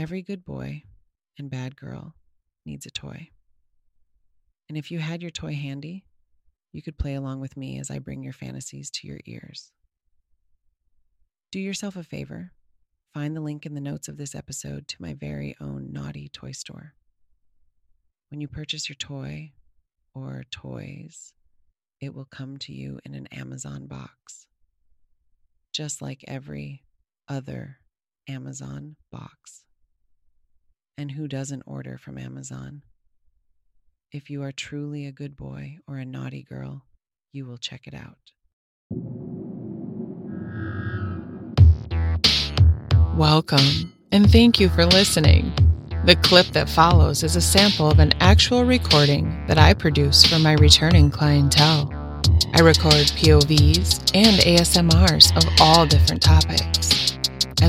Every good boy and bad girl needs a toy. And if you had your toy handy, you could play along with me as I bring your fantasies to your ears. Do yourself a favor. Find the link in the notes of this episode to my very own naughty toy store. When you purchase your toy or toys, it will come to you in an Amazon box, just like every other Amazon box. And who doesn't order from Amazon? If you are truly a good boy or a naughty girl, you will check it out. Welcome, and thank you for listening. The clip that follows is a sample of an actual recording that I produce for my returning clientele. I record POVs and ASMRs of all different topics,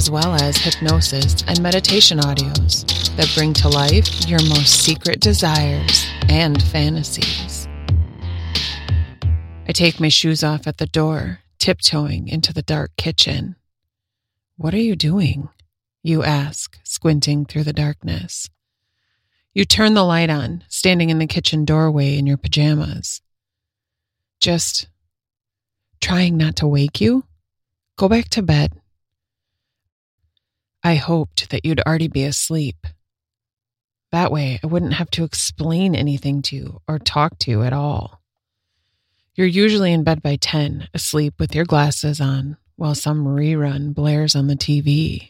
as well as hypnosis and meditation audios that bring to life your most secret desires and fantasies. I take my shoes off at the door, tiptoeing into the dark kitchen. What are you doing? You ask, squinting through the darkness. You turn the light on, standing in the kitchen doorway in your pajamas. Just trying not to wake you? Go back to bed. I hoped that you'd already be asleep. That way, I wouldn't have to explain anything to you or talk to you at all. You're usually in bed by 10, asleep with your glasses on, while some rerun blares on the TV.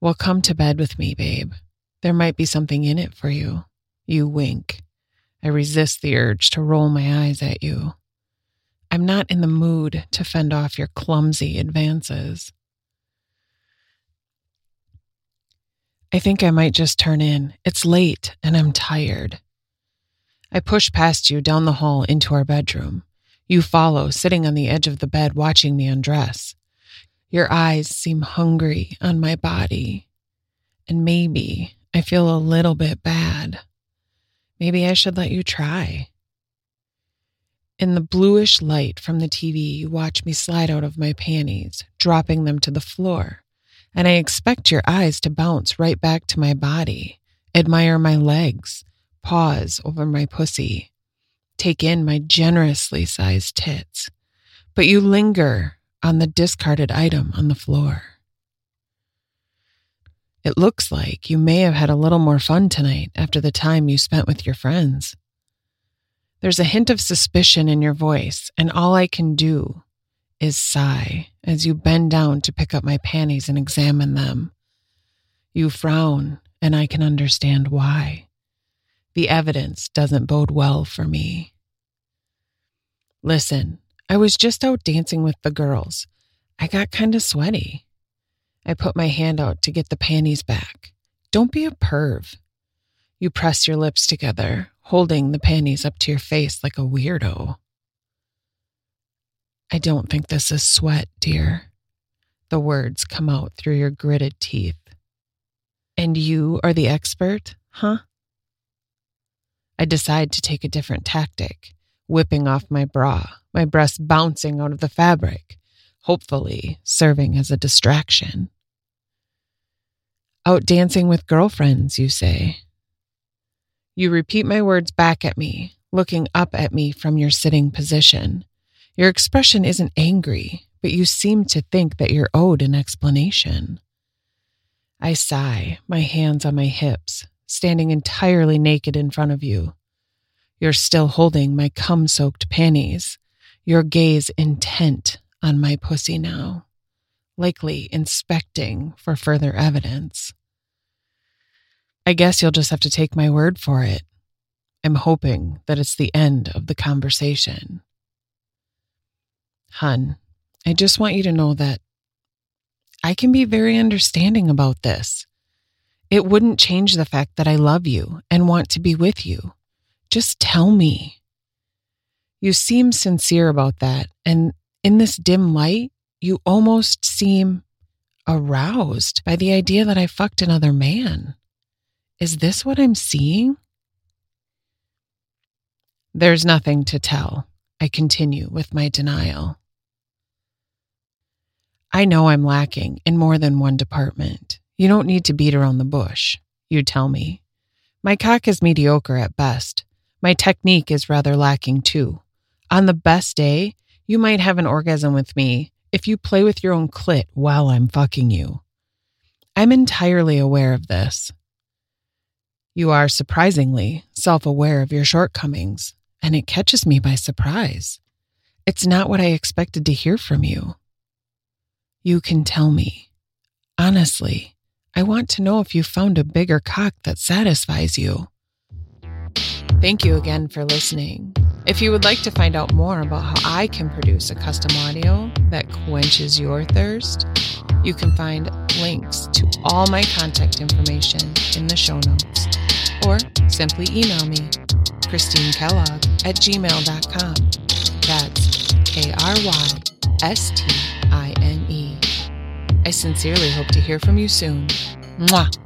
Well, come to bed with me, babe. There might be something in it for you. You wink. I resist the urge to roll my eyes at you. I'm not in the mood to fend off your clumsy advances. I think I might just turn in. It's late and I'm tired. I push past you down the hall into our bedroom. You follow, sitting on the edge of the bed watching me undress. Your eyes seem hungry on my body. And maybe I feel a little bit bad. Maybe I should let you try. In the bluish light from the TV, you watch me slide out of my panties, dropping them to the floor and I expect your eyes to bounce right back to my body, admire my legs, pause over my pussy, take in my generously sized tits. But you linger on the discarded item on the floor. It looks like you may have had a little more fun tonight after the time you spent with your friends. There's a hint of suspicion in your voice, and all I can do is sigh as you bend down to pick up my panties and examine them. You frown, and I can understand why. The evidence doesn't bode well for me. Listen, I was just out dancing with the girls. I got kind of sweaty. I put my hand out to get the panties back. Don't be a perv. You press your lips together, holding the panties up to your face like a weirdo. I don't think this is sweat, dear. The words come out through your gritted teeth. And you are the expert, huh? I decide to take a different tactic, whipping off my bra, my breasts bouncing out of the fabric, hopefully serving as a distraction. Out dancing with girlfriends, you say. You repeat my words back at me, looking up at me from your sitting position your expression isn't angry, but you seem to think that you're owed an explanation. I sigh, my hands on my hips, standing entirely naked in front of you. You're still holding my cum soaked panties, your gaze intent on my pussy now, likely inspecting for further evidence. I guess you'll just have to take my word for it. I'm hoping that it's the end of the conversation. Hun, I just want you to know that I can be very understanding about this. It wouldn't change the fact that I love you and want to be with you. Just tell me. You seem sincere about that, and in this dim light, you almost seem aroused by the idea that I fucked another man. Is this what I'm seeing? There's nothing to tell. I continue with my denial. I know I'm lacking in more than one department. You don't need to beat around the bush, you tell me. My cock is mediocre at best. My technique is rather lacking too. On the best day, you might have an orgasm with me if you play with your own clit while I'm fucking you. I'm entirely aware of this. You are surprisingly self aware of your shortcomings, and it catches me by surprise. It's not what I expected to hear from you. You can tell me. Honestly, I want to know if you found a bigger cock that satisfies you. Thank you again for listening. If you would like to find out more about how I can produce a custom audio that quenches your thirst, you can find links to all my contact information in the show notes or simply email me, Krystine Kellogg at gmail.com. That's K R Y S T. I sincerely hope to hear from you soon. Mwah.